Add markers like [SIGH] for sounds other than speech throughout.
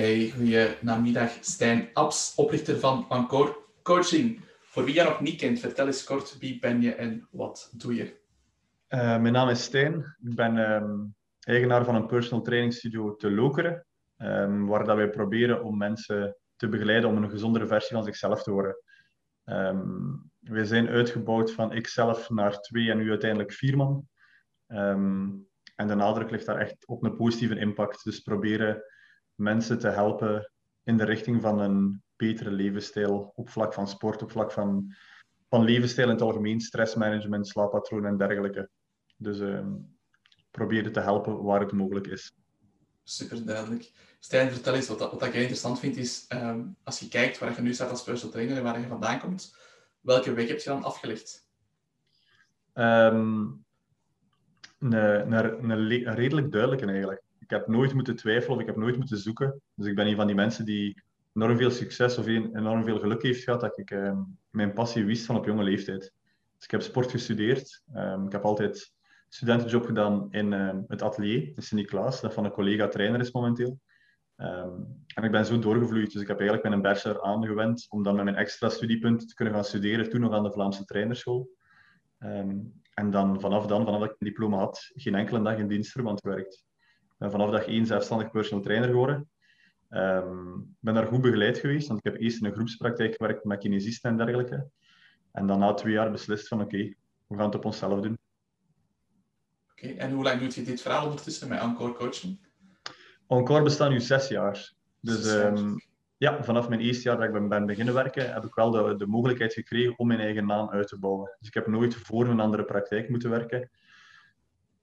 Hey, goedenamiddag. Stijn Abs, oprichter van Encore Coaching. Voor wie jij nog niet kent, vertel eens kort wie ben je en wat doe je? Uh, mijn naam is Stijn. Ik ben um, eigenaar van een personal training studio te Lokeren, um, waar dat wij proberen om mensen te begeleiden om een gezondere versie van zichzelf te worden. Um, wij zijn uitgebouwd van ikzelf naar twee en nu uiteindelijk vier man. en de nadruk ligt daar echt op een positieve impact. Dus proberen mensen te helpen in de richting van een betere levensstijl op vlak van sport, op vlak van, van levensstijl in het algemeen, stressmanagement, slaappatroon en dergelijke. Dus uh, probeer te helpen waar het mogelijk is. Super duidelijk. Stijn, vertel eens, wat, wat ik interessant vind is, um, als je kijkt waar je nu staat als personal trainer en waar je vandaan komt, welke weg heb je dan afgelegd? Um, een, een, een redelijk duidelijke eigenlijk ik heb nooit moeten twijfelen of ik heb nooit moeten zoeken. Dus ik ben een van die mensen die enorm veel succes of enorm veel geluk heeft gehad dat ik uh, mijn passie wist van op jonge leeftijd. Dus ik heb sport gestudeerd. Um, ik heb altijd studentenjob gedaan in uh, het atelier in Sint-Niklaas, dat van een collega trainer is momenteel. En ik ben zo doorgevloeid, dus ik heb eigenlijk mijn bachelor aangewend om dan met mijn extra studiepunt te kunnen gaan studeren, toen nog aan de Vlaamse trainerschool. En dan vanaf dan, vanaf dat ik een diploma had, geen enkele dag in dienstverband gewerkt ben vanaf dag één zelfstandig personal trainer geworden. Um, ben daar goed begeleid geweest, want ik heb eerst in een groepspraktijk gewerkt met kinesisten en dergelijke. En dan na twee jaar beslist van oké, we gaan het op onszelf doen. Oké, en hoe lang doet je dit verhaal ondertussen met Encore Coaching? Encore bestaat nu zes jaar. Dus um, ja, vanaf mijn eerste jaar dat ik ben, ben beginnen werken, heb ik wel de, de mogelijkheid gekregen om mijn eigen naam uit te bouwen. Dus ik heb nooit voor een andere praktijk moeten werken.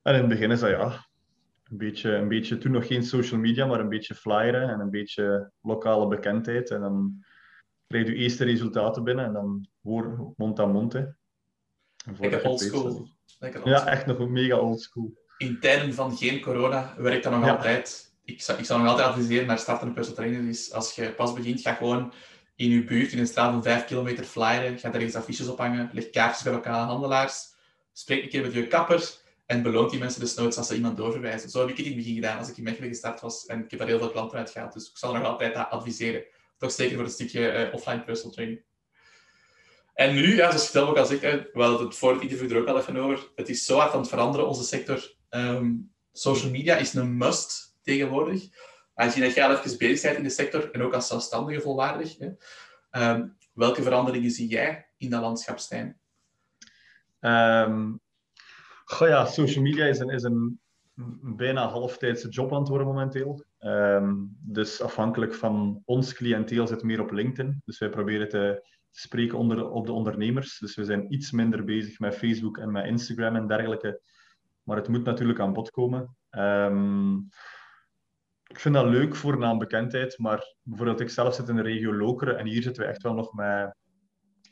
En in het begin is dat ja, een beetje, een beetje toen nog geen social media, maar een beetje flyeren en een beetje lokale bekendheid. En dan krijg je eerste resultaten binnen en dan hoor mond aan mond. Hè. Lekker oldschool. Ja, echt nog mega oldschool. In tijden van geen corona werkt dat nog altijd. Ik zou, ik zou nog altijd adviseren naar startende personal trainer is als je pas begint, ga gewoon in je buurt, in een straat van 5 kilometer flyeren. Ga daar eens affiches ophangen, leg kaartjes bij lokale handelaars. Spreek een keer met je kapper en beloont die mensen desnoods als ze iemand doorverwijzen. Zo heb ik het in het begin gedaan als ik in Mechelen gestart was. En ik heb daar heel veel klanten uit gehad. Dus ik zal nog altijd dat adviseren. Toch zeker voor het stukje uh, offline personal training. En nu, ja, zoals zelf ook al zegt, we hadden het voor het interview er ook al even over. Het is zo hard aan het veranderen, onze sector. Um, social media is een must tegenwoordig. Aangezien je al even bezig bent in de sector en ook als zelfstandige volwaardig. Hè. Um, welke veranderingen zie jij in dat landschap, Stijn? Um, Ja, social media is een, is een bijna halftijdse job aan het worden momenteel. Um, dus afhankelijk van ons cliënteel zit meer op LinkedIn. Dus wij proberen te, te, spreken onder, op de ondernemers. Dus we zijn iets minder bezig met Facebook en met Instagram en dergelijke. Maar het moet natuurlijk aan bod komen. Um, ik vind dat leuk voor naambekendheid, maar bijvoorbeeld ik zelf zit in de regio Lokeren en hier zitten we echt wel nog met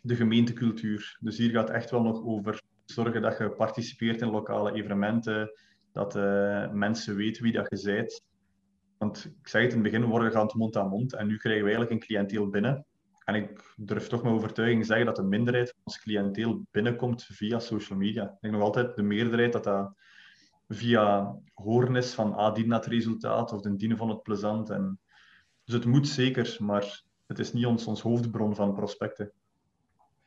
de gemeentecultuur. Dus hier gaat het echt wel nog over zorgen dat je participeert in lokale evenementen, dat uh, mensen weten wie dat je bent. Want ik zeg het in het begin, we gaan het mond aan mond en nu krijgen we eigenlijk een cliënteel binnen. En ik durf toch met overtuiging zeggen dat de minderheid van ons cliënteel binnenkomt via social media. Ik denk nog altijd de meerderheid dat dat via horen is van ah, het resultaat of de dienen van het plezant. En, dus het moet zeker, maar het is niet ons, ons hoofdbron van prospecten.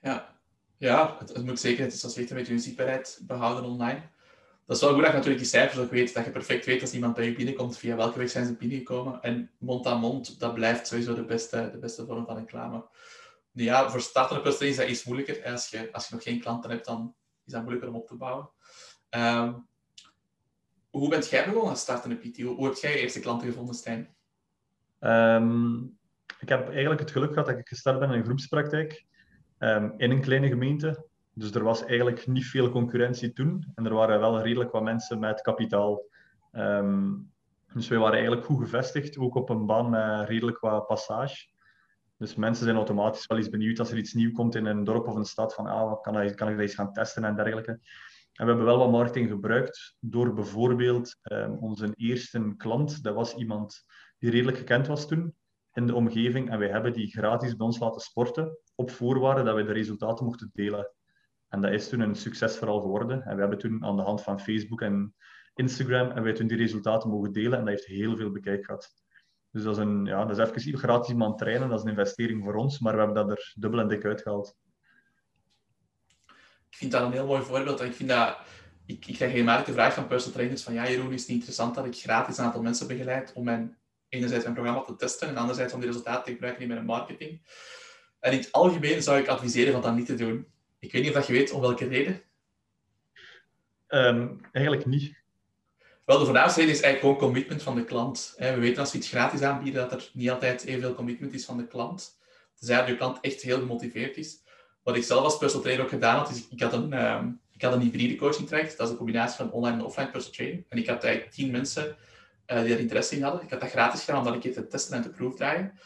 Ja, ja, het, moet zeker, het is als je met je zichtbaarheid behouden online. Dat is wel goed dat je natuurlijk die cijfers ook weet, dat je perfect weet als iemand bij je binnenkomt, via welke weg zijn ze binnengekomen. En mond aan mond, dat blijft sowieso de beste, de beste vorm van reclame. Ja, voor personen is dat iets moeilijker. Als je, als je nog geen klanten hebt, dan is dat moeilijker om op te bouwen. Um, hoe bent jij begonnen als startende PT? Hoe, hoe heb jij je eerste klanten gevonden, Stijn? Um, ik heb eigenlijk het geluk gehad dat ik gestart ben in een groepspraktijk. Ehm, in een kleine gemeente. Dus er was eigenlijk niet veel concurrentie toen. En er waren wel redelijk wat mensen met kapitaal. Ehm, dus wij waren eigenlijk goed gevestigd, ook op een baan met redelijk wat passage. Dus mensen zijn automatisch wel eens benieuwd als er iets nieuws komt in een dorp of een stad, van ah, kan, ik, kan ik dat eens gaan testen en dergelijke. En we hebben wel wat marketing gebruikt door bijvoorbeeld um, onze eerste klant, dat was iemand die redelijk gekend was toen in de omgeving. En wij hebben die gratis bij ons laten sporten op voorwaarde dat wij de resultaten mochten delen. En dat is toen een succesverhaal geworden. En we hebben toen aan de hand van Facebook en Instagram en wij toen die resultaten mogen delen. En dat heeft heel veel bekijk gehad. Dus dat is, een, ja, dat is even gratis iemand trainen, dat is een investering voor ons, maar we hebben dat er dubbel en dik uitgehaald. Ik vind dat een heel mooi voorbeeld. Ik, vind dat, ik, ik krijg helemaal de vraag van personal trainers van ja, Jeroen, is het niet interessant dat ik gratis een aantal mensen begeleid om mijn, enerzijds mijn programma te testen en anderzijds om die resultaten te gebruiken in mijn marketing. En in het algemeen zou ik adviseren van dat niet te doen. Ik weet niet of je weet om welke reden. Um, eigenlijk niet. Wel, de voornaamste reden is eigenlijk gewoon commitment van de klant. We weten als we iets gratis aanbieden, dat er niet altijd evenveel commitment is van de klant. Tenzij dat je klant echt heel gemotiveerd is. Wat ik zelf als personal trainer ook gedaan had, is ik had een, um, ik had een hybride coaching traject. Dat is een combinatie van online en offline personal training. En ik had eigenlijk tien mensen uh, die er interesse in hadden. Ik had dat gratis gedaan, omdat ik het te testen en te proefdraaien.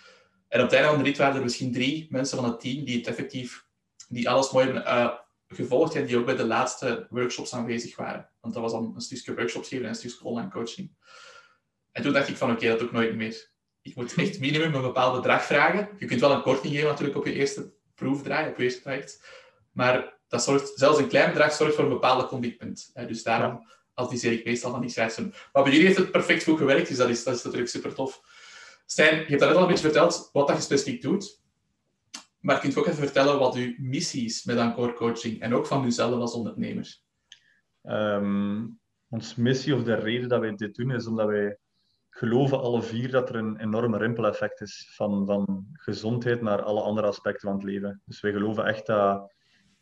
En op het einde van de rit waren er misschien drie mensen van het team die het effectief, die alles mooi hebben uh, gevolgd en die ook bij de laatste workshops aanwezig waren. Want dat was dan een stukje workshops geven en een stukje online coaching. En toen dacht ik van oké, dat ook nooit meer. Ik moet echt minimum een bepaald bedrag vragen. Je kunt wel een korting geven natuurlijk op je eerste proefdraai, op je eerste traject. Maar dat zorgt, zelfs een klein bedrag zorgt voor een bepaalde commitment. Dus daarom adviseer ik meestal van die doen. Maar bij jullie heeft het perfect goed gewerkt, dus dat is, dat is natuurlijk super tof. Stijn, je hebt net al een beetje verteld wat dat je specifiek doet. Maar kunt je ook even vertellen wat uw missie is met Encore Coaching en ook van uzelf als ondernemer? Um, onze missie of de reden dat wij dit doen is omdat wij geloven alle vier dat er een enorme rimpeleffect is van, van gezondheid naar alle andere aspecten van het leven. Dus wij geloven echt dat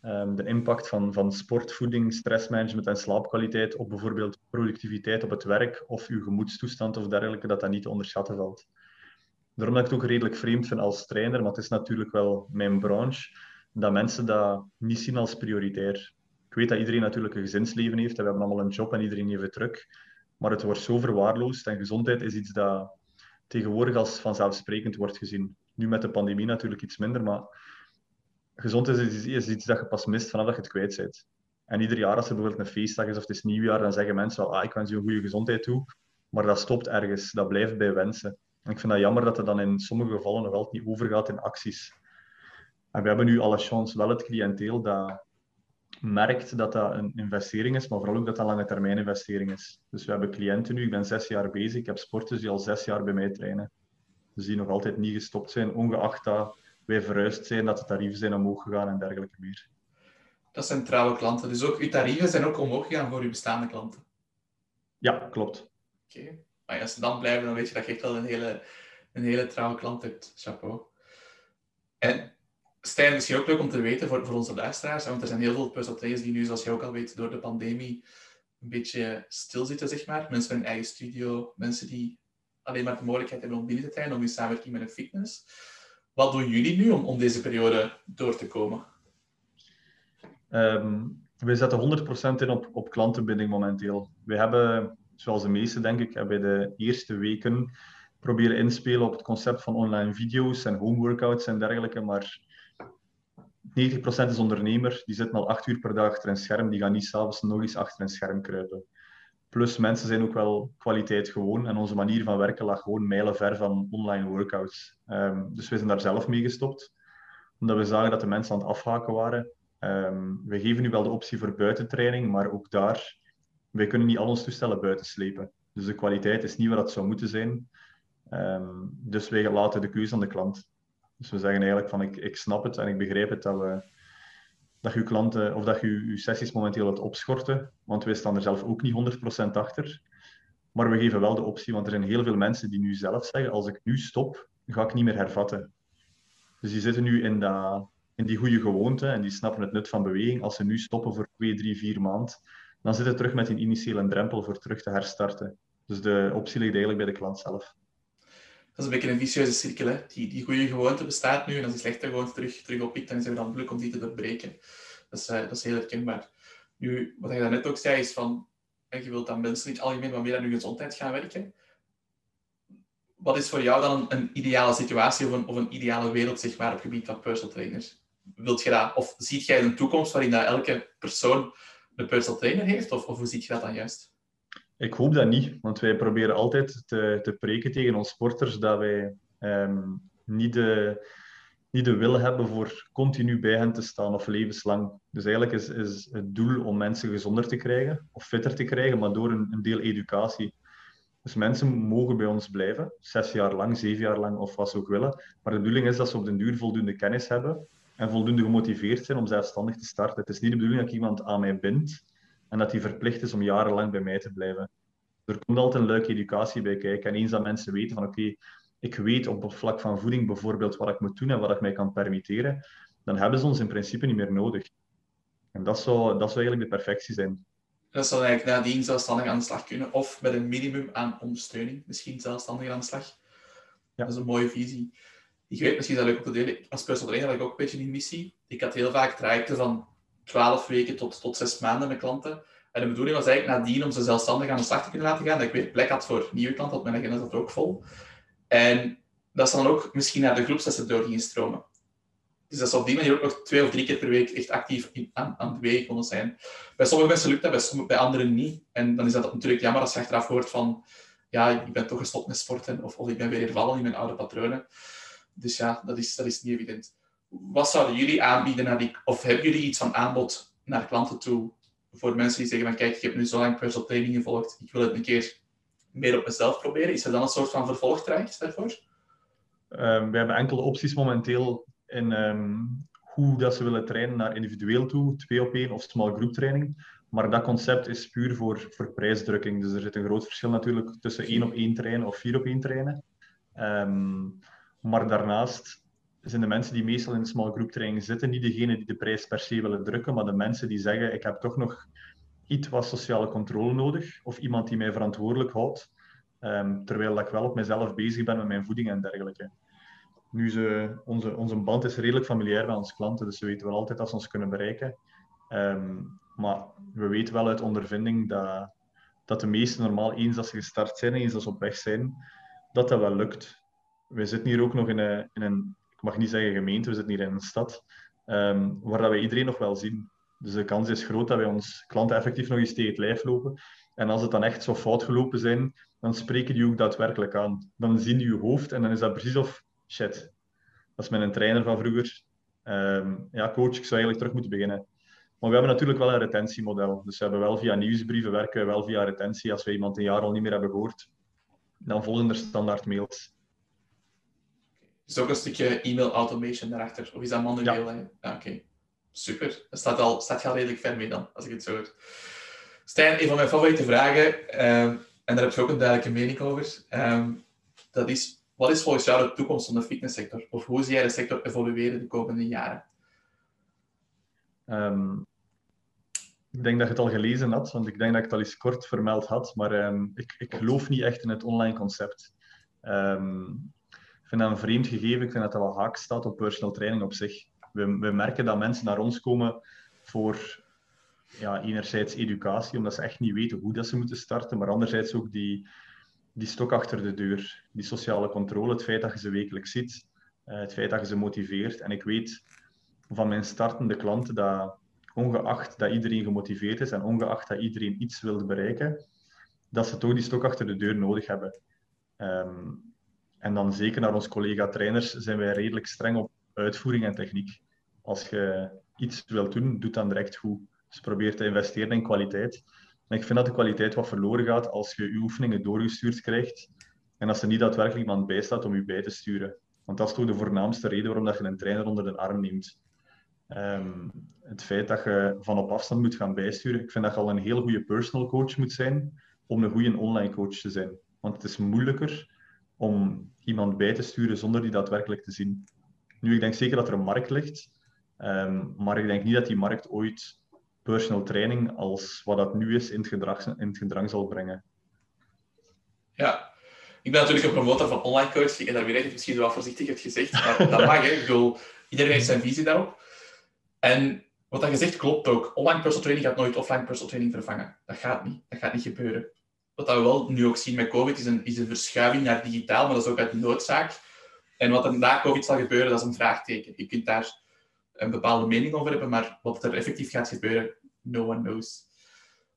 um, de impact van, van sport, voeding, stressmanagement en slaapkwaliteit op bijvoorbeeld productiviteit op het werk of uw gemoedstoestand of dergelijke, dat dat niet te onderschatten valt. Daarom dat ik het ook redelijk vreemd vind als trainer, maar het is natuurlijk wel mijn branche, dat mensen dat niet zien als prioritair. Ik weet dat iedereen natuurlijk een gezinsleven heeft en we hebben allemaal een job en iedereen heeft het druk. Maar het wordt zo verwaarloosd en gezondheid is iets dat tegenwoordig als vanzelfsprekend wordt gezien. Nu met de pandemie natuurlijk iets minder, maar gezondheid is, iets dat je pas mist vanaf dat je het kwijt bent. En ieder jaar als er bijvoorbeeld een feestdag is of het is nieuwjaar, dan zeggen mensen wel, ah, ik wens je een goede gezondheid toe. Maar dat stopt ergens, dat blijft bij wensen. En ik vind dat jammer dat het dan in sommige gevallen nog altijd niet overgaat in acties. En we hebben nu alle chance wel het cliënteel dat merkt dat dat een investering is, maar vooral ook dat dat een lange termijn investering is. Dus we hebben cliënten nu, ik ben zes jaar bezig, ik heb sporters die al zes jaar bij mij trainen. Dus die nog altijd niet gestopt zijn, ongeacht dat wij verhuisd zijn, dat de tarieven zijn omhoog gegaan en dergelijke meer. Dat zijn trouwe klanten. Dus ook uw tarieven zijn ook omhoog gegaan voor uw bestaande klanten? Ja, klopt. Oké. Maar als ze dan blijven, dan weet je dat je echt wel een hele, een hele trouwe klant hebt. Chapeau. En Stijn, misschien ook leuk om te weten voor, voor onze luisteraars, want er zijn heel veel personal trainers die nu, zoals je ook al weet, door de pandemie een beetje stilzitten, zeg maar. Mensen met een eigen studio, mensen die alleen maar de mogelijkheid hebben om binnen te trainen, om in samenwerking met een fitness. Wat doen jullie nu om, om deze periode door te komen? Um, wij zetten 100% in op, op klantenbinding momenteel. We hebben zoals de meeste denk ik, bij de eerste weken proberen inspelen op het concept van online video's en home workouts en dergelijke. Maar 90% is ondernemer, die zitten al acht uur per dag achter een scherm, die gaan niet s'avonds nog eens achter een scherm kruipen. Plus mensen zijn ook wel kwaliteit gewoon en onze manier van werken lag gewoon mijlenver van online workouts. Um, dus we zijn daar zelf mee gestopt, omdat we zagen dat de mensen aan het afhaken waren. Um, we geven nu wel de optie voor buitentraining, maar ook daar wij kunnen niet al onze toestellen buiten slepen. Dus de kwaliteit is niet wat het zou moeten zijn. Um, dus wij laten de keuze aan de klant. Dus we zeggen eigenlijk van ik, ik snap het en ik begrijp het dat, we, dat je klanten of dat je je sessies momenteel wilt opschorten. Want wij staan er zelf ook niet 100% achter. Maar we geven wel de optie, want er zijn heel veel mensen die nu zelf zeggen: als ik nu stop, ga ik niet meer hervatten. Dus die zitten nu in, in die goede gewoonte en die snappen het nut van beweging. Als ze nu stoppen voor 2, 3, 4 maanden, dan zit het terug met die initiële drempel voor terug te herstarten. Dus de optie ligt eigenlijk bij de klant zelf. Dat is een beetje een vicieuze cirkel. Hè? Die, die goede gewoonte bestaat nu en als die slechte gewoonte terug, terug dan is het dan moeilijk om die te doorbreken. Dat is, uh, dat is heel herkenbaar. Nu, wat je daarnet ook zei, is van je wilt dat mensen niet algemeen wat meer aan je gezondheid gaan werken. Wat is voor jou dan een, een ideale situatie of een, of een, ideale wereld zeg maar, op het gebied van personal trainers? Wilt je dat, of ziet jij een toekomst waarin dat elke persoon een personal trainer heeft? Of, of hoe ziet je dat dan juist? Ik hoop dat niet, want wij proberen altijd te, te preken tegen onze sporters dat wij um, niet, de, niet de wil hebben voor continu bij hen te staan of levenslang. Dus eigenlijk is, is het doel om mensen gezonder te krijgen of fitter te krijgen, maar door een, een deel educatie. Dus mensen mogen bij ons blijven, zes jaar lang, zeven jaar lang of wat ze ook willen. Maar de bedoeling is dat ze op den duur voldoende kennis hebben en voldoende gemotiveerd zijn om zelfstandig te starten. Het is niet de bedoeling dat iemand aan mij bindt en dat hij verplicht is om jarenlang bij mij te blijven. Er komt altijd een leuke educatie bij kijken. En eens dat mensen weten van oké, ik weet op het vlak van voeding bijvoorbeeld wat ik moet doen en wat ik mij kan permitteren, dan hebben ze ons in principe niet meer nodig. En dat zou, dat zou eigenlijk de perfectie zijn. Dat zal eigenlijk nadien zelfstandig aan de slag kunnen, of met een minimum aan ondersteuning, misschien zelfstandig aan de slag. Ja. Dat is een mooie visie. Ik weet misschien dat ik ook delen, als trainer had ik ook een beetje een missie. Ik had heel vaak trajecten van 12 weken tot, tot 6 maanden met klanten. En de bedoeling was eigenlijk nadien om ze zelfstandig aan de slag te kunnen laten gaan, dat ik weer plek had voor nieuwe klanten, want mijn agenda zat ook vol. En dat ze dan ook misschien naar de groepslessen door gingen stromen. Dus dat ze op die manier ook nog twee of drie keer per week echt actief in, aan, aan het bewegen konden zijn. Bij sommige mensen lukt dat, bij, sommige, bij anderen niet. En dan is dat natuurlijk jammer als je achteraf hoort van ja, ik ben toch gestopt met sporten of, of ik ben weer hervallen in mijn oude patronen. Dus ja, dat is, dat is niet evident. Wat zouden jullie aanbieden naar die, of hebben jullie iets van aanbod naar klanten toe voor mensen die zeggen van kijk, ik heb nu zo lang personal training gevolgd, ik wil het een keer meer op mezelf proberen. Is er dan een soort van vervolgtraject daarvoor? Um, we hebben enkele opties momenteel in ehm, hoe dat ze willen trainen naar individueel toe, twee op één of small group training. Maar dat concept is puur voor, voor prijsdrukking. Dus er zit een groot verschil natuurlijk tussen één op één trainen of vier op één trainen. Um, maar daarnaast zijn de mensen die meestal in de small group training zitten niet degene die de prijs per se willen drukken, maar de mensen die zeggen ik heb toch nog iets wat sociale controle nodig of iemand die mij verantwoordelijk houdt, um, terwijl ik wel op mezelf bezig ben met mijn voeding en dergelijke. Nu, ze, onze, onze band is redelijk familiair bij onze klanten, dus ze weten wel altijd dat ze ons kunnen bereiken. Um, maar we weten wel uit ondervinding dat, dat de meesten normaal eens als ze gestart zijn, eens als ze op weg zijn, dat dat wel lukt. We zitten hier ook nog in een, in een ik mag niet zeggen gemeente, we zitten hier in een stad, um, waar dat wij iedereen nog wel zien. Dus de kans is groot dat wij ons klanten effectief nog eens tegen het lijf lopen. En als het dan echt zo fout gelopen zijn, dan spreken die ook daadwerkelijk aan. Dan zien die je hoofd en dan is dat precies of shit. Dat is mijn trainer van vroeger. Um, ja, coach, ik zou eigenlijk terug moeten beginnen. Maar we hebben natuurlijk wel een retentiemodel. Dus we hebben wel via nieuwsbrieven werken, wel via retentie. Als we iemand een jaar al niet meer hebben gehoord, dan volgen er standaard mails. Is ook een stukje e-mail automation daarachter? Of is dat manueel? Ja. Ah, Oké, super. Dat staat, al, staat je al redelijk ver mee dan, als ik het zo hoor. Stijn, een van mijn favoriete vragen, ehm, en daar heb je ook een duidelijke mening over, ehm, dat is, wat is volgens jou de toekomst van de fitnesssector? Of hoe zie jij de sector evolueren de komende jaren? Um, ik denk dat je het al gelezen had, want ik denk dat ik het al eens kort vermeld had, maar ik, ik geloof niet echt in het online concept. Um, vind dat een vreemd gegeven. Ik vind dat dat wel haak staat op personal training op zich. We, we merken dat mensen naar ons komen voor ja, enerzijds educatie, omdat ze echt niet weten hoe dat ze moeten starten, maar anderzijds ook die, die stok achter de deur, die sociale controle, het feit dat je ze wekelijks ziet, uh, het feit dat je ze motiveert. En ik weet van mijn startende klanten dat ongeacht dat iedereen gemotiveerd is en ongeacht dat iedereen iets wil bereiken, dat ze toch die stok achter de deur nodig hebben. Um, en dan zeker naar onze collega-trainers zijn wij redelijk streng op uitvoering en techniek. Als je iets wilt doen, doe dan direct goed. Dus probeer te investeren in kwaliteit. En ik vind dat de kwaliteit wat verloren gaat als je je oefeningen doorgestuurd krijgt en als er niet daadwerkelijk iemand bij staat om je bij te sturen. Want dat is toch de voornaamste reden waarom dat je een trainer onder de arm neemt. Ehm, het feit dat je van op afstand moet gaan bijsturen. Ik vind dat je al een heel goede personal coach moet zijn om een goede online coach te zijn. Want het is moeilijker om iemand bij te sturen zonder die daadwerkelijk te zien. Nu, ik denk zeker dat er een markt ligt, ehm, maar ik denk niet dat die markt ooit personal training als wat dat nu is in het, gedrag, in het gedrang zal brengen. Ja, ik ben natuurlijk een promotor van online coaching en daar weer ik misschien wel voorzichtig het gezegd, maar dat mag. Hè. Ik bedoel, iedereen heeft zijn visie daarop. En wat dat gezegd klopt ook. Online personal training gaat nooit offline personal training vervangen. Dat gaat niet. Dat gaat niet gebeuren wat we wel nu ook zien met COVID, is een, is een verschuiving naar digitaal, maar dat is ook uit noodzaak. En wat er na COVID zal gebeuren, dat is een vraagteken. Je kunt daar een bepaalde mening over hebben, maar wat er effectief gaat gebeuren, no one knows.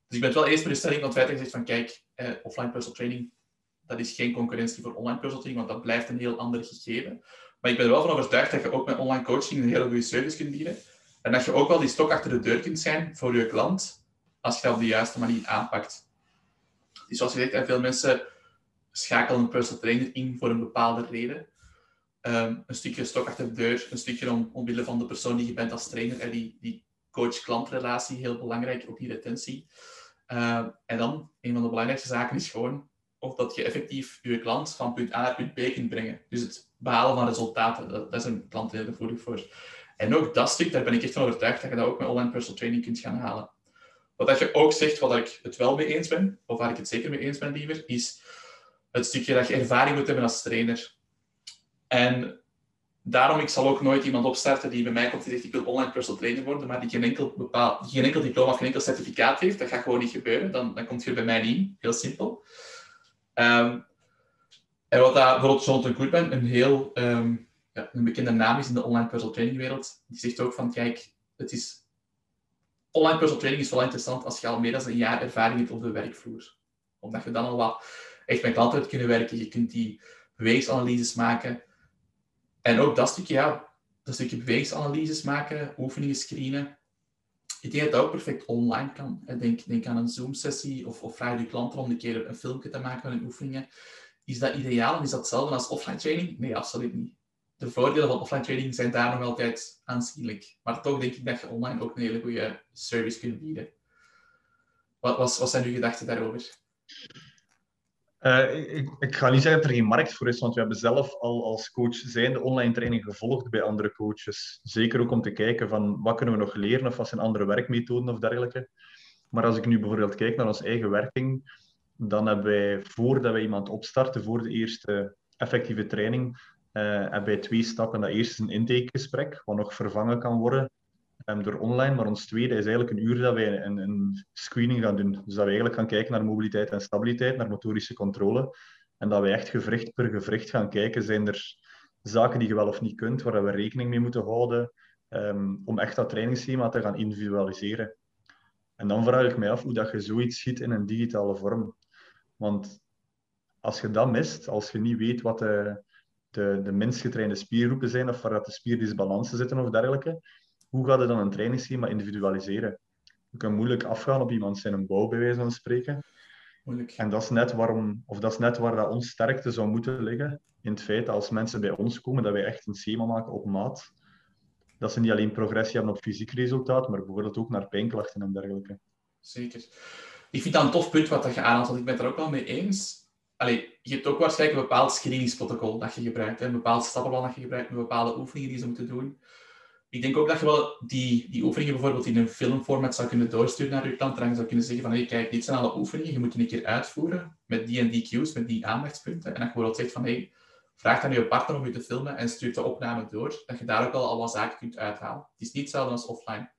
Dus ik ben het wel eens met de stelling dat wij gezegd van kijk, eh, offline personal training, dat is geen concurrentie voor online personal training, want dat blijft een heel ander gegeven. Maar ik ben er wel van overtuigd dat je ook met online coaching een hele goede service kunt bieden. En dat je ook wel die stok achter de deur kunt zijn voor je klant, als je dat op de juiste manier aanpakt. Dus zoals je zegt, veel mensen schakel een personal trainer in voor een bepaalde reden. Ehm, een stukje stok achter de deur, een stukje om, omwille van de persoon die je bent als trainer. En die, die coach-klantrelatie, heel belangrijk, ook die retentie. Ehm, en dan, een van de belangrijkste zaken is gewoon of dat je effectief je klant van punt A naar punt B kunt brengen. Dus het behalen van resultaten, dat, dat is een klant heel gevoelig voor. En ook dat stuk, daar ben ik echt van overtuigd dat je dat ook met online personal training kunt gaan halen. Wat dat je ook zegt, wat ik het wel mee eens ben, of waar ik het zeker mee eens ben liever, is het stukje dat je ervaring moet hebben als trainer. En daarom, ik zal ook nooit iemand opstarten die bij mij komt en zegt ik wil online personal trainer worden, maar die geen enkel, bepaald, geen enkel diploma of geen enkel certificaat heeft. Dat gaat gewoon niet gebeuren. Dan, dan komt je bij mij niet. Heel simpel. Ehm, en wat daar bijvoorbeeld Jonathan Goodman, een heel ehm, ja, een bekende naam is in de online personal training wereld, die zegt ook van kijk, het is online personal training is wel interessant als je al meer dan een jaar ervaring hebt op de werkvloer. Omdat je dan al wat echt met klanten hebt kunnen werken, je kunt die bewegingsanalyses maken. En ook dat stukje, ja, dat stukje bewegingsanalyses maken, oefeningen screenen. Ik denk dat dat ook perfect online kan. Denk, denk aan een Zoom-sessie of, of vraag je klanten om een keer een filmpje te maken van hun oefeningen. Is dat ideaal en is dat hetzelfde als offline training? Nee, absoluut niet de voordelen van offline training zijn daar nog altijd aanzienlijk. Maar toch denk ik dat je online ook een hele goede service kunt bieden. Wat, wat, wat zijn uw gedachten daarover? Uh, ik, ik, ga niet zeggen dat er geen markt voor is, want we hebben zelf al als coach zijn de online training gevolgd bij andere coaches. Zeker ook om te kijken van wat kunnen we nog leren of wat zijn andere werkmethoden of dergelijke. Maar als ik nu bijvoorbeeld kijk naar onze eigen werking, dan hebben wij voordat wij iemand opstarten voor de eerste effectieve training, uh, en bij twee stappen, dat eerste is een intakegesprek, wat nog vervangen kan worden um, door online. Maar ons tweede is eigenlijk een uur dat wij een, een, screening gaan doen. Dus dat we eigenlijk gaan kijken naar mobiliteit en stabiliteit, naar motorische controle. En dat wij echt gewricht per gewricht gaan kijken, zijn er zaken die je wel of niet kunt, waar we rekening mee moeten houden, um, om echt dat trainingsschema te gaan individualiseren. En dan vraag ik mij af hoe dat je zoiets ziet in een digitale vorm. Want als je dat mist, als je niet weet wat de, de, de minst getrainde spiergroepen zijn of waar dat de spierdisbalansen zitten of dergelijke, hoe gaat je dan een trainingsschema individualiseren? Je kan moeilijk afgaan op iemand zijn een bouw, bij wijze van spreken. Moeilijk. En dat is net, waarom, of dat is net waar dat ons sterkte zou moeten liggen. In het feit dat als mensen bij ons komen, dat wij echt een schema maken op maat. Dat ze niet alleen progressie hebben op fysiek resultaat, maar bijvoorbeeld ook naar pijnklachten en dergelijke. Zeker. Ik vind dat een tof punt wat je aanhaalt, want ik ben het er ook wel mee eens je hebt ook waarschijnlijk een bepaald screeningsprotocol dat je gebruikt. Een bepaald stappenplan dat je gebruikt, met bepaalde oefeningen die ze moeten doen. Ik denk ook dat je wel die, die oefeningen bijvoorbeeld in een filmformat zou kunnen doorsturen naar je klant. En dan zou kunnen zeggen van, hey, kijk, dit zijn alle oefeningen, je moet die een keer uitvoeren met die en die cues, met die aandachtspunten. En dat je bijvoorbeeld zegt van, hey, vraag aan je partner om je te filmen en stuurt de opname door, dat je daar ook al, al wat zaken kunt uithalen. Het is niet hetzelfde als offline.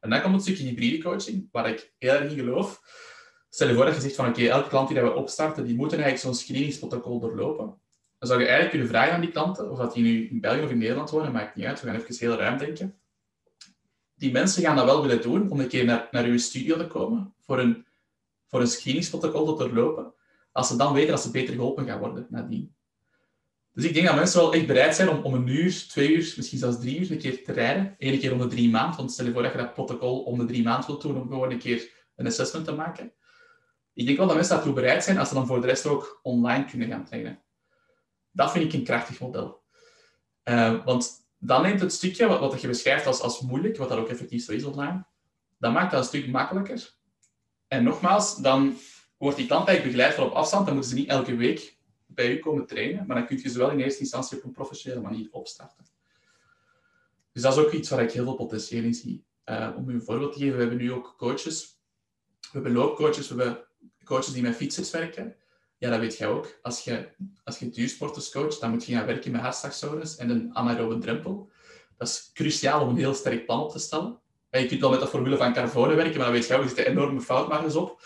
En dan komt het stukje hybride coaching, waar ik heel erg in geloof. Stel je voor dat je zegt van oké, elke klant die we opstarten, die moeten eigenlijk zo'n screeningsprotocol doorlopen. Dan zou je eigenlijk kunnen vragen aan die klanten, of dat die nu in België of in Nederland wonen, maakt niet uit, we gaan even heel ruim denken. Die mensen gaan dat wel willen doen om een keer naar, naar uw studio te komen voor een, voor een screeningsprotocol te doorlopen, als ze dan weten dat ze beter geholpen gaan worden nadien. Dus ik denk dat mensen wel echt bereid zijn om, om een uur, twee uur, misschien zelfs drie uur een keer te rijden. Eén keer om de drie maanden. Want stel je voor dat je dat protocol om de drie maanden wilt doen om gewoon een keer een assessment te maken ik denk wel dat mensen daartoe bereid zijn als ze dan voor de rest ook online kunnen gaan trainen. Dat vind ik een krachtig model. Uh, want dan neemt het stukje wat, je beschrijft als, als moeilijk, wat dat ook effectief zo is online, dan maakt dat een stuk makkelijker. En nogmaals, dan wordt die klant begeleid van op afstand. Dan moeten ze niet elke week bij u komen trainen, maar dan kun je ze wel in eerste instantie op een professionele manier opstarten. Dus dat is ook iets waar ik heel veel potentieel in zie. Uh, om u een voorbeeld te geven, we hebben nu ook coaches. We hebben loopcoaches, we hebben coaches die met fietsers werken, ja, dat weet jij ook. Als je, als je duursporters coacht, dan moet je gaan werken met hartslagzones en een anaerobe drempel. Dat is cruciaal om een heel sterk plan op te stellen. En je kunt wel met de formule van Carvone werken, maar dan weet je ook, er zitten enorme foutmarges op.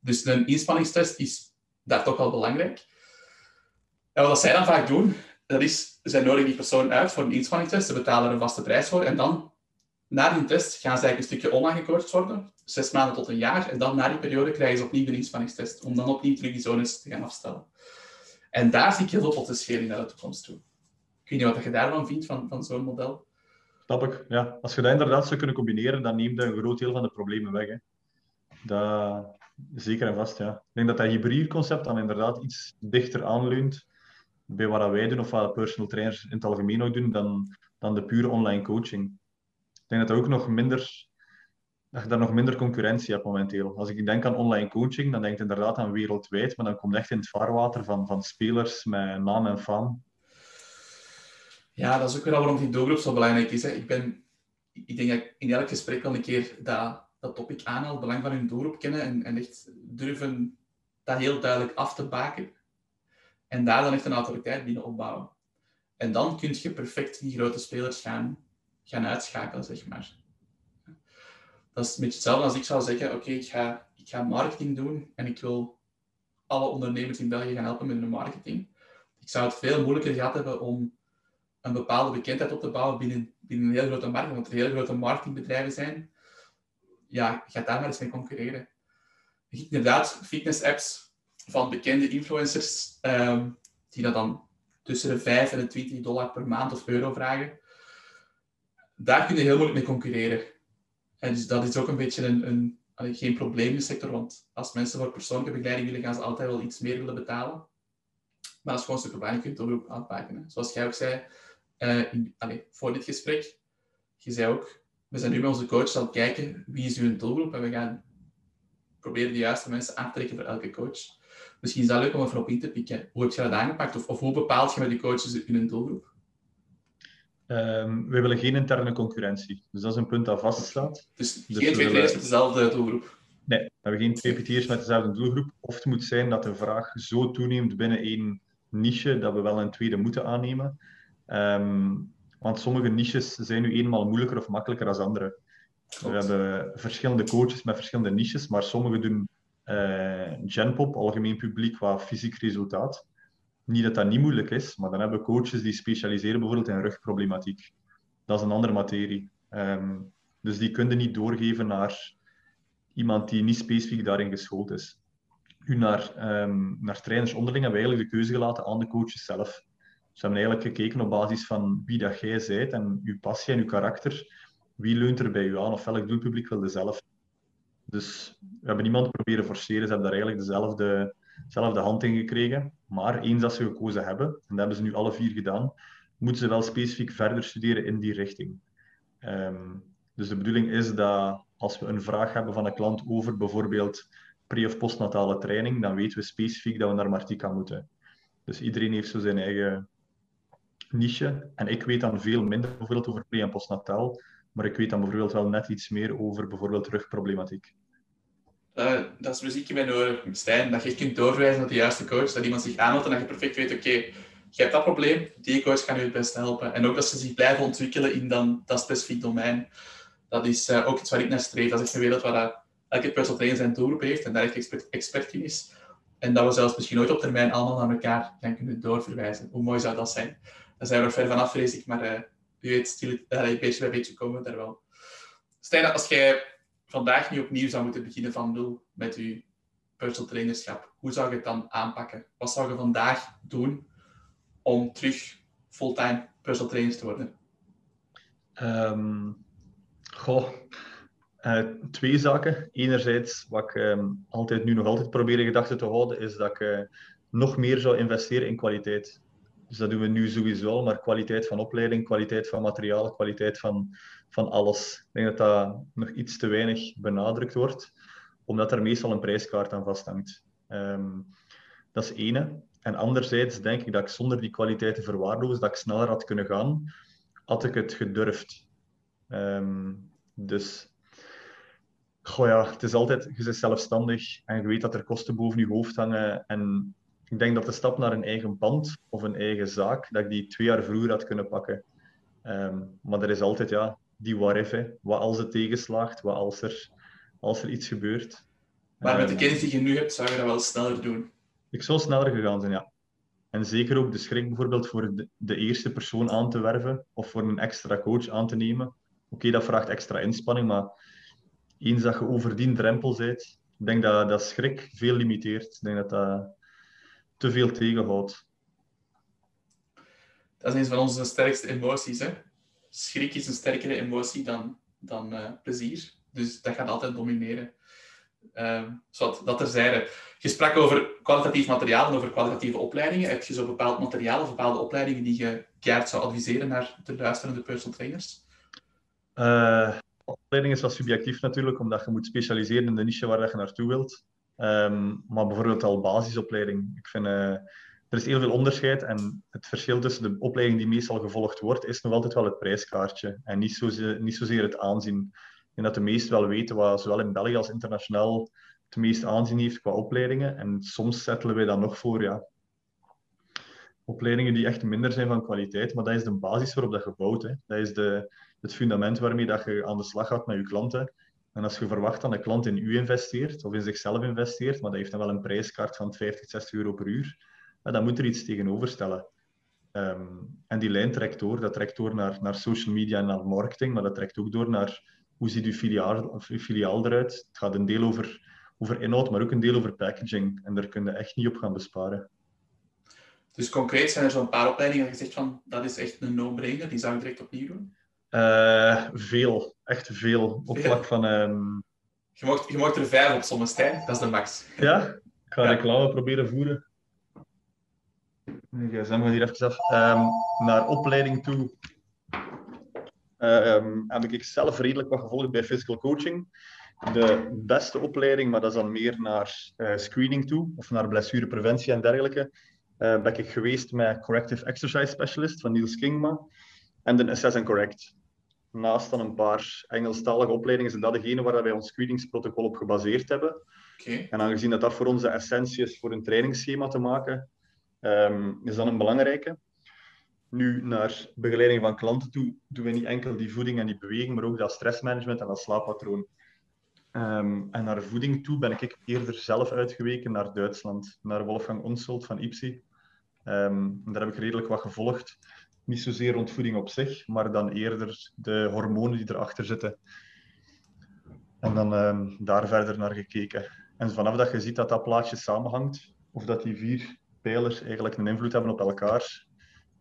Dus een inspanningstest is daar toch wel belangrijk. En wat zij dan vaak doen, dat is, zij nodigen die persoon uit voor een inspanningstest, ze betalen er een vaste prijs voor, en dan, na die test, gaan ze eigenlijk een stukje gecoacht worden zes maanden tot een jaar. En dan na die periode krijgen ze opnieuw een inspanningstest, om dan opnieuw terug die zones te gaan afstellen. En daar zie ik heel veel potentieel in naar de toekomst toe. Ik weet niet wat je daarvan vindt, van, van zo'n model. Snap ik, ja. Als je dat inderdaad zou kunnen combineren, dan neemt je een groot deel van de problemen weg. Hè. dat, zeker en vast. Ja. Ik denk dat dat hybride concept dan inderdaad iets dichter aanleunt bij wat wij doen of wat personal trainers in het algemeen ook doen, dan, dan de pure online coaching. Ik denk dat, er ook nog minder, dat je daar nog minder concurrentie hebt momenteel. Als ik denk aan online coaching, dan denk ik inderdaad aan wereldwijd, maar dan komt echt in het vaarwater van, van spelers met naam en faam. Ja, dat is ook weer waarom die doelgroep zo belangrijk is. Hè. Ik, ben, ik denk dat ik in elk gesprek al een keer dat, dat topic aanhaal, het belang van hun doelgroep kennen en, en echt durven dat heel duidelijk af te baken. En daar dan echt een autoriteit binnen opbouwen. En dan kun je perfect die grote spelers gaan, gaan uitschakelen, zeg maar. Dat is een beetje hetzelfde als ik zou zeggen, oké, ik, ga, ik ga marketing doen en ik wil alle ondernemers in België gaan helpen met hun marketing. Ik zou het veel moeilijker gehad hebben om een bepaalde bekendheid op te bouwen binnen, binnen een heel grote markt, want er heel grote marketingbedrijven zijn. Ja, ga daar maar eens mee concurreren. Inderdaad, fitness-apps van bekende influencers, um, die dat dan tussen de 5 en de 20 dollar per maand of euro vragen. Daar kun je heel moeilijk mee concurreren. En dus dat is ook een beetje een, een geen probleem in de sector, want als mensen voor persoonlijke begeleiding willen, gaan ze altijd wel iets meer willen betalen. Maar is gewoon super belangrijk, je kunt het ook aanpakken. Zoals jij ook zei, allez, voor dit gesprek, je zei ook, we zijn nu met onze coach aan het kijken wie is uw doelgroep en we gaan proberen de juiste mensen aan te trekken voor elke coach. Misschien is dat leuk om even op in te pikken. Hoe heb je dat aangepakt? Of, of hoe bepaalt je met die coaches in een doelgroep? Um, we willen geen interne concurrentie. Dus dat is een punt dat vaststaat. Dus, dus geen twee met dezelfde doelgroep? Nee, we hebben geen twee PT'ers met dezelfde doelgroep. Of het moet zijn dat de vraag zo toeneemt binnen één niche dat we wel een tweede moeten aannemen. Um, want sommige niches zijn nu eenmaal moeilijker of makkelijker dan andere. We hebben verschillende coaches met verschillende niches, maar sommigen doen uh, Genpop, algemeen publiek, qua fysiek resultaat. Niet dat dat niet moeilijk is, maar dan hebben we coaches die specialiseren bijvoorbeeld in rugproblematiek. Dat is een andere materie. Um, dus die kunnen niet doorgeven naar iemand die niet specifiek daarin geschoold is. Nu, naar, um, naar trainers onderling hebben we eigenlijk de keuze gelaten aan de coaches zelf. We hebben eigenlijk gekeken op basis van wie dat jij bent en uw passie en uw karakter. Wie leunt er bij u aan of welk doelpubliek wil je zelf? Dus we hebben niemand proberen forceren. Ze hebben daar eigenlijk dezelfde, dezelfde hand in gekregen. Maar eens dat ze gekozen hebben, en dat hebben ze nu alle vier gedaan, moeten ze wel specifiek verder studeren in die richting. Um, dus de bedoeling is dat als we een vraag hebben van een klant over bijvoorbeeld pre- of postnatale training, dan weten we specifiek dat we naar Martika moeten. Dus iedereen heeft zo zijn eigen niche. En ik weet dan veel minder bijvoorbeeld over pre- en postnataal, maar ik weet dan bijvoorbeeld wel net iets meer over bijvoorbeeld rugproblematiek. Uh, dat is muziek in mijn oren, Stijn. Dat je kunt doorwijzen naar de juiste coach, dat iemand zich aanmeldt en dat je perfect weet, oké, je hebt dat probleem, die coach kan je het best helpen. En ook dat ze zich blijven ontwikkelen in dan, dat specifiek domein. Dat is uh, ook iets waar ik naar streef. Dat is echt een wereld waar elke personal trainer zijn doelgroep heeft en daar echt expert, in is. En dat we zelfs misschien ooit op termijn allemaal naar elkaar gaan kunnen doorverwijzen. Hoe mooi zou dat zijn? Daar zijn we er ver vanaf, vrees ik, maar uh, u weet, stil, uh, beetje bij beetje komen daar wel. Stijn, als jij vandaag niet opnieuw zou moeten beginnen van nul met je personal trainerschap, hoe zou je het dan aanpakken? Wat zou je vandaag doen om terug fulltime personal trainer te worden? Um, twee zaken. Enerzijds, wat ik um, altijd, nu nog altijd probeer in gedachten te houden, is dat ik uh, nog meer zou investeren in kwaliteit. Dus dat doen we nu sowieso maar kwaliteit van opleiding, kwaliteit van materiaal, kwaliteit van, van alles. Ik denk dat dat nog iets te weinig benadrukt wordt, omdat er meestal een prijskaart aan vasthangt. Um, dat is ene. En anderzijds denk ik dat ik zonder die kwaliteit te verwaarlozen, dat ik sneller had kunnen gaan, had ik het gedurfd. Um, dus, goh ja, het is altijd, je bent zelfstandig en je weet dat er kosten boven je hoofd hangen. En ik denk dat de stap naar een eigen pand of een eigen zaak, dat ik die twee jaar vroeger had kunnen pakken. Um, maar er is altijd ja, die what if, wat als het tegenslaagt, wat als er, als er iets gebeurt. Maar met de ehm, kennis die je nu hebt, zou je dat wel sneller doen? Ik zou sneller gegaan zijn, ja. En zeker ook de schrik bijvoorbeeld voor de, de eerste persoon aan te werven of voor een extra coach aan te nemen. Oké, dat vraagt extra inspanning, maar eens dat je over die drempel bent, ik denk dat dat schrik veel limiteert. Ik denk dat dat te veel tegenhoudt. Dat is een van onze sterkste emoties. Hè? Schrik is een sterkere emotie dan, dan uh, plezier. Dus dat gaat altijd domineren. Um, dat terzijde. Je sprak over kwalitatief materiaal en over kwalitatieve opleidingen. Heb je zo bepaald materiaal of bepaalde opleidingen die je keihard zou adviseren naar de luisterende personal trainers? Uh, opleiding is wel subjectief natuurlijk, omdat je moet specialiseren in de niche waar je naartoe wilt. Um, maar bijvoorbeeld al basisopleiding. Ik vind, uh, er is heel veel onderscheid en het verschil tussen de opleiding die meestal gevolgd wordt, is nog altijd wel het prijskaartje en niet zozeer, niet zozeer het aanzien. En dat de meesten wel weten wat zowel in België als internationaal het meest aanzien heeft qua opleidingen. En soms zetten wij dan nog voor ja, opleidingen die echt minder zijn van kwaliteit, maar dat is de basis waarop dat je bouwt. Hè. Dat is de, het fundament waarmee dat je aan de slag gaat met je klanten. En als je verwacht dat een klant in u investeert, of in zichzelf investeert, maar dat heeft dan wel een prijskaart van 50, 60 euro per uur, dan moet er iets tegenover stellen. Ehm, en die lijn trekt door. Dat trekt door naar, naar social media en naar marketing, maar dat trekt ook door naar hoe ziet uw filiaal, uw filiaal eruit. Het gaat een deel over, over inhoud, maar ook een deel over packaging. En daar kun je echt niet op gaan besparen. Dus concreet zijn er zo'n paar opleidingen dat je zegt van dat is echt een no-brainer, die zou ik direct opnieuw doen? Uh, veel, echt veel. Op vlak van. Um... Je, mocht, je mocht er vijf op Stijn, dat is de max. Ja, ik ga ja. reclame proberen voeren. Gsm gaat hier even af. Um, naar opleiding toe um, heb ik zelf redelijk wat gevolgd bij physical coaching. De beste opleiding, maar dat is dan meer naar uh, screening toe, of naar blessurepreventie en dergelijke, uh, ben ik geweest met Corrective Exercise Specialist van Niels Kingma en de Assess and Correct. Naast dan een paar Engelstalige opleidingen zijn dat degene waar wij ons screeningsprotocol op gebaseerd hebben. Okay. En aangezien dat dat voor onze essentie is voor een trainingsschema te maken, um, is dat een belangrijke. Nu, naar begeleiding van klanten toe, doen we niet enkel die voeding en die beweging, maar ook dat stressmanagement en dat slaappatroon. Um, en naar voeding toe ben ik eerder zelf uitgeweken naar Duitsland, naar Wolfgang Onsold van IPSI. Um, daar heb ik redelijk wat gevolgd. Niet zozeer rond voeding op zich, maar dan eerder de hormonen die erachter zitten. En dan daar verder naar gekeken. En vanaf dat je ziet dat dat plaatje samenhangt, of dat die vier pijlers eigenlijk een invloed hebben op elkaar,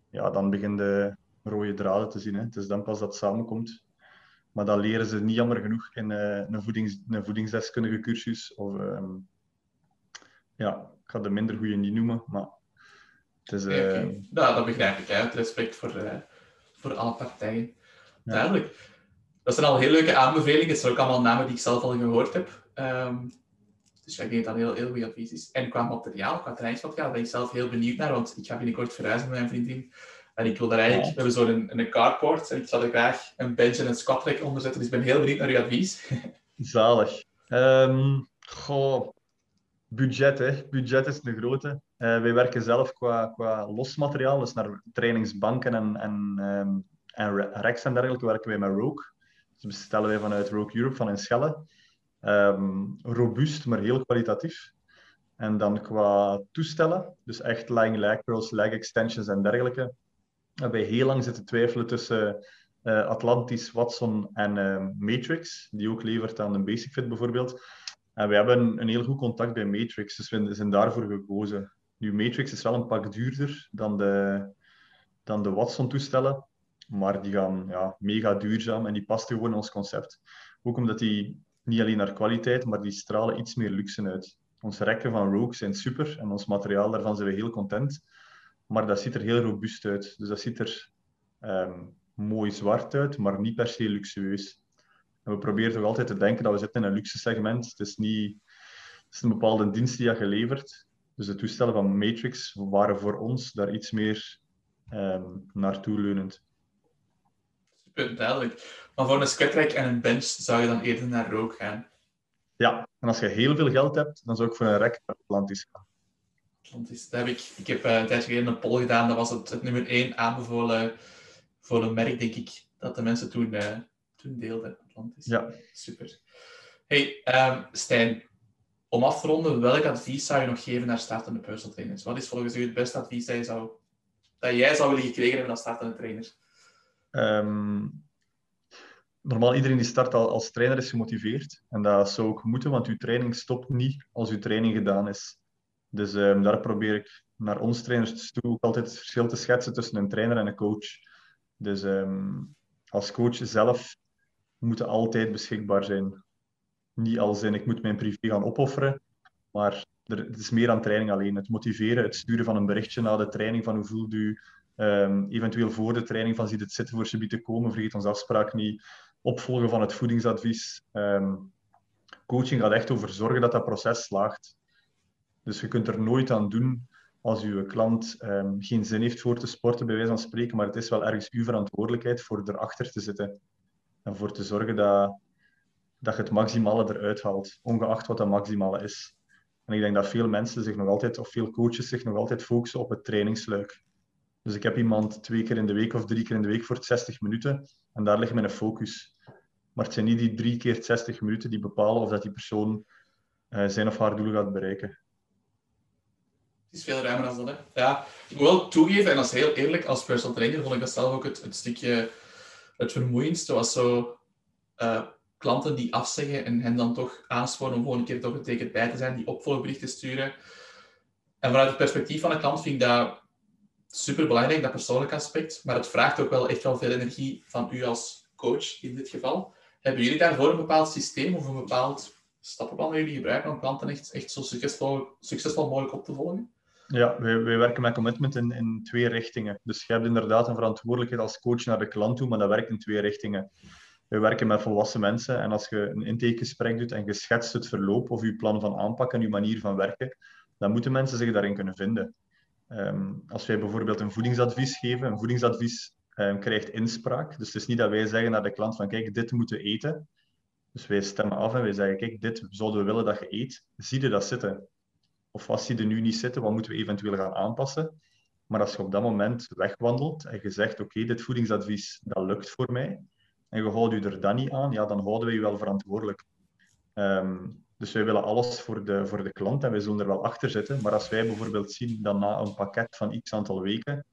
ja, dan beginnen de rode draden te zien. Hè. Het is dan pas dat het samenkomt. Maar dat leren ze niet jammer genoeg in uh, een, voedings, een voedingsdeskundige cursus. Of, um, ja, ik ga de minder goede niet noemen, maar het is... Uh... Okay. Nou, dat begrijp ik. Hè. respect voor, uh, voor alle partijen. Ja. Duidelijk. Dat zijn al heel leuke aanbevelingen. Het zijn ook allemaal namen die ik zelf al gehoord heb. Um, dus ik denk dat dat heel, heel goed advies is. En qua materiaal, qua trainingsmateriaal, ben ik zelf heel benieuwd naar, want ik ga binnenkort verhuizen met mijn vriendin. En ik wil daar eigenlijk, we hebben zo'n een, een carport en ik zou er graag een bench en een squat rack onder zetten. Dus ik ben heel benieuwd naar uw advies. [LAUGHS] Zalig. Um, goh, budget, hè. Budget is een grote. Uh, wij werken zelf qua, qua los materiaal, dus naar trainingsbanken en, en, um, en racks en dergelijke, werken wij met Rogue. Dus bestellen wij vanuit Rogue Europe van in Schelle. Um, robuust, maar heel kwalitatief. En dan qua toestellen, dus echt lying leg curls, leg extensions en dergelijke, hebben we heel lang zitten twijfelen tussen uh, Atlantis, Watson en uh, Matrix, die ook levert aan de Basic Fit bijvoorbeeld. En we hebben een heel goed contact bij Matrix, dus we zijn daarvoor gekozen. Nu, Matrix is wel een pak duurder dan de, dan de Watson-toestellen, maar die gaan ja, mega duurzaam en die past gewoon in ons concept. Ook omdat die niet alleen naar kwaliteit, maar die stralen iets meer luxe uit. Onze rekken van Rogue zijn super en ons materiaal daarvan zijn we heel content. Maar dat ziet er heel robuust uit. Dus dat ziet er um, mooi zwart uit, maar niet per se luxueus. En we proberen toch altijd te denken dat we zitten in een luxe segment. Het is, niet, het is een bepaalde dienst die je geleverd. Dus de toestellen van Matrix waren voor ons daar iets meer um, naartoe leunend. Super duidelijk. Maar voor een squatrack en een bench zou je dan eerder naar rook gaan? Ja, en als je heel veel geld hebt, dan zou ik voor een rack naar Atlantis gaan. Atlantis, dat heb ik. Ik heb uh, een tijdje geleden een poll gedaan. Dat was het, het nummer 1 aanbevolen voor een merk, denk ik, dat de mensen toen, uh, toen deelden. Atlantis. Ja. Super. Hey, um, Stijn, om af te ronden, welk advies zou je nog geven naar startende personal trainers? Wat is volgens u het beste advies dat, je zou, dat jij zou willen gekregen hebben als startende trainer? Um, normaal iedereen die start al als trainer is gemotiveerd. En dat zou ook moeten, want uw training stopt niet als uw training gedaan is. Dus um, daar probeer ik naar ons trainers toe ook altijd het verschil te schetsen tussen een trainer en een coach. Dus um, als coach zelf moeten altijd beschikbaar zijn. Niet als in ik moet mijn privé gaan opofferen, maar er, het is meer aan training alleen. Het motiveren, het sturen van een berichtje na de training van hoe voelt u, um, eventueel voor de training van ziet het zitten voor ze te komen, vergeet onze afspraak niet, opvolgen van het voedingsadvies. Um, coaching gaat echt over zorgen dat dat proces slaagt. Dus je kunt er nooit aan doen als uw klant um, geen zin heeft voor te sporten, bij wijze van spreken, maar het is wel ergens uw verantwoordelijkheid voor erachter te zitten en voor te zorgen dat, dat je het maximale eruit haalt, ongeacht wat dat maximale is. En ik denk dat veel mensen zich nog altijd, of veel coaches zich nog altijd focussen op het trainingsluik. Dus ik heb iemand twee keer in de week of drie keer in de week voor 60 minuten en daar ligt mijn focus. Maar het zijn niet die drie keer 60 minuten die bepalen of dat die persoon uh, zijn of haar doel gaat bereiken. Het is veel ruimer dan dat. Hè? Ja, ik wil wel toegeven, en als heel eerlijk, als personal trainer vond ik dat zelf ook het, het stukje het vermoeiendste. Was zo uh, klanten die afzeggen en hen dan toch aansporen om gewoon een keer toch een bij te zijn, die opvolgberichten sturen. En vanuit het perspectief van de klant vind ik dat super belangrijk, dat persoonlijke aspect. Maar het vraagt ook wel echt wel veel energie van u als coach in dit geval. Hebben jullie daarvoor een bepaald systeem of een bepaald stappenplan dat jullie gebruiken om klanten echt, echt zo succesvol, succesvol mogelijk op te volgen? Ja, wij, wij werken met commitment in, in twee richtingen. Dus je hebt inderdaad een verantwoordelijkheid als coach naar de klant toe, maar dat werkt in twee richtingen. We werken met volwassen mensen en als je een intakegesprek doet en je schetst het verloop of je plan van aanpak en je manier van werken, dan moeten mensen zich daarin kunnen vinden. Ehm, als wij bijvoorbeeld een voedingsadvies geven, een voedingsadvies um, krijgt inspraak. Dus het is niet dat wij zeggen naar de klant van kijk, dit moeten eten. Dus wij stemmen af en wij zeggen kijk, dit zouden we willen dat je eet. Zie je dat zitten? Of wat zie je nu niet zitten? Wat moeten we eventueel gaan aanpassen? Maar als je op dat moment wegwandelt en je zegt oké, dit voedingsadvies, dat lukt voor mij, en je houdt je er dan niet aan, ja, dan houden we je wel verantwoordelijk. Um, dus wij willen alles voor de, voor de klant en wij zullen er wel achter zitten. Maar als wij bijvoorbeeld zien dat na een pakket van x aantal weken,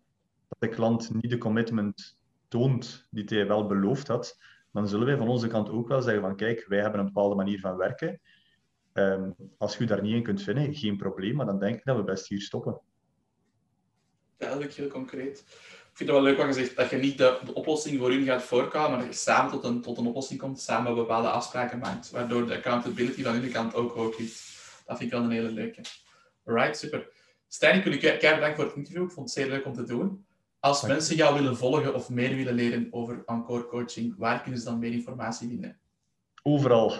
dat de klant niet de commitment toont die hij wel beloofd had, dan zullen wij van onze kant ook wel zeggen van kijk, wij hebben een bepaalde manier van werken. Um, als je daar niet in kunt vinden, geen probleem, maar dan denk ik dat we best hier stoppen. Duidelijk, heel concreet vind het wel leuk wat je zegt, dat je niet de, de oplossing voor hun gaat voorkomen, maar dat je samen tot een, tot een oplossing komt, samen bepaalde afspraken maakt, waardoor de accountability van hun kant ook hoog ligt. Dat vind ik wel een hele leuke. Alright, super. Stijn, ik wil je keihard bedanken voor het interview. Ik vond het zeer leuk om te doen. Als mensen jou willen volgen of meer willen leren over Encore Coaching, waar kunnen ze dan meer informatie vinden? Overal.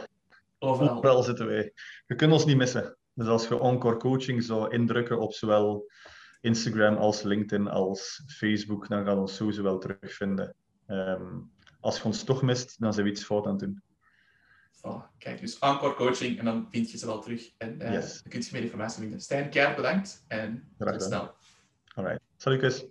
Overal. Overal zitten wij. Je kunt ons niet missen. Dus als je Encore Coaching zou indrukken op zowel Instagram als LinkedIn als Facebook, dan gaan we ons sowieso wel terugvinden. Um, als je ons toch mist, dan zijn we iets fout aan het doen. Oh, kijk, dus Encore Coaching en dan vind je ze wel terug. En uh, dan kun je meer informatie vinden. Stijn, keihard bedankt en tot snel. Alright. Salut,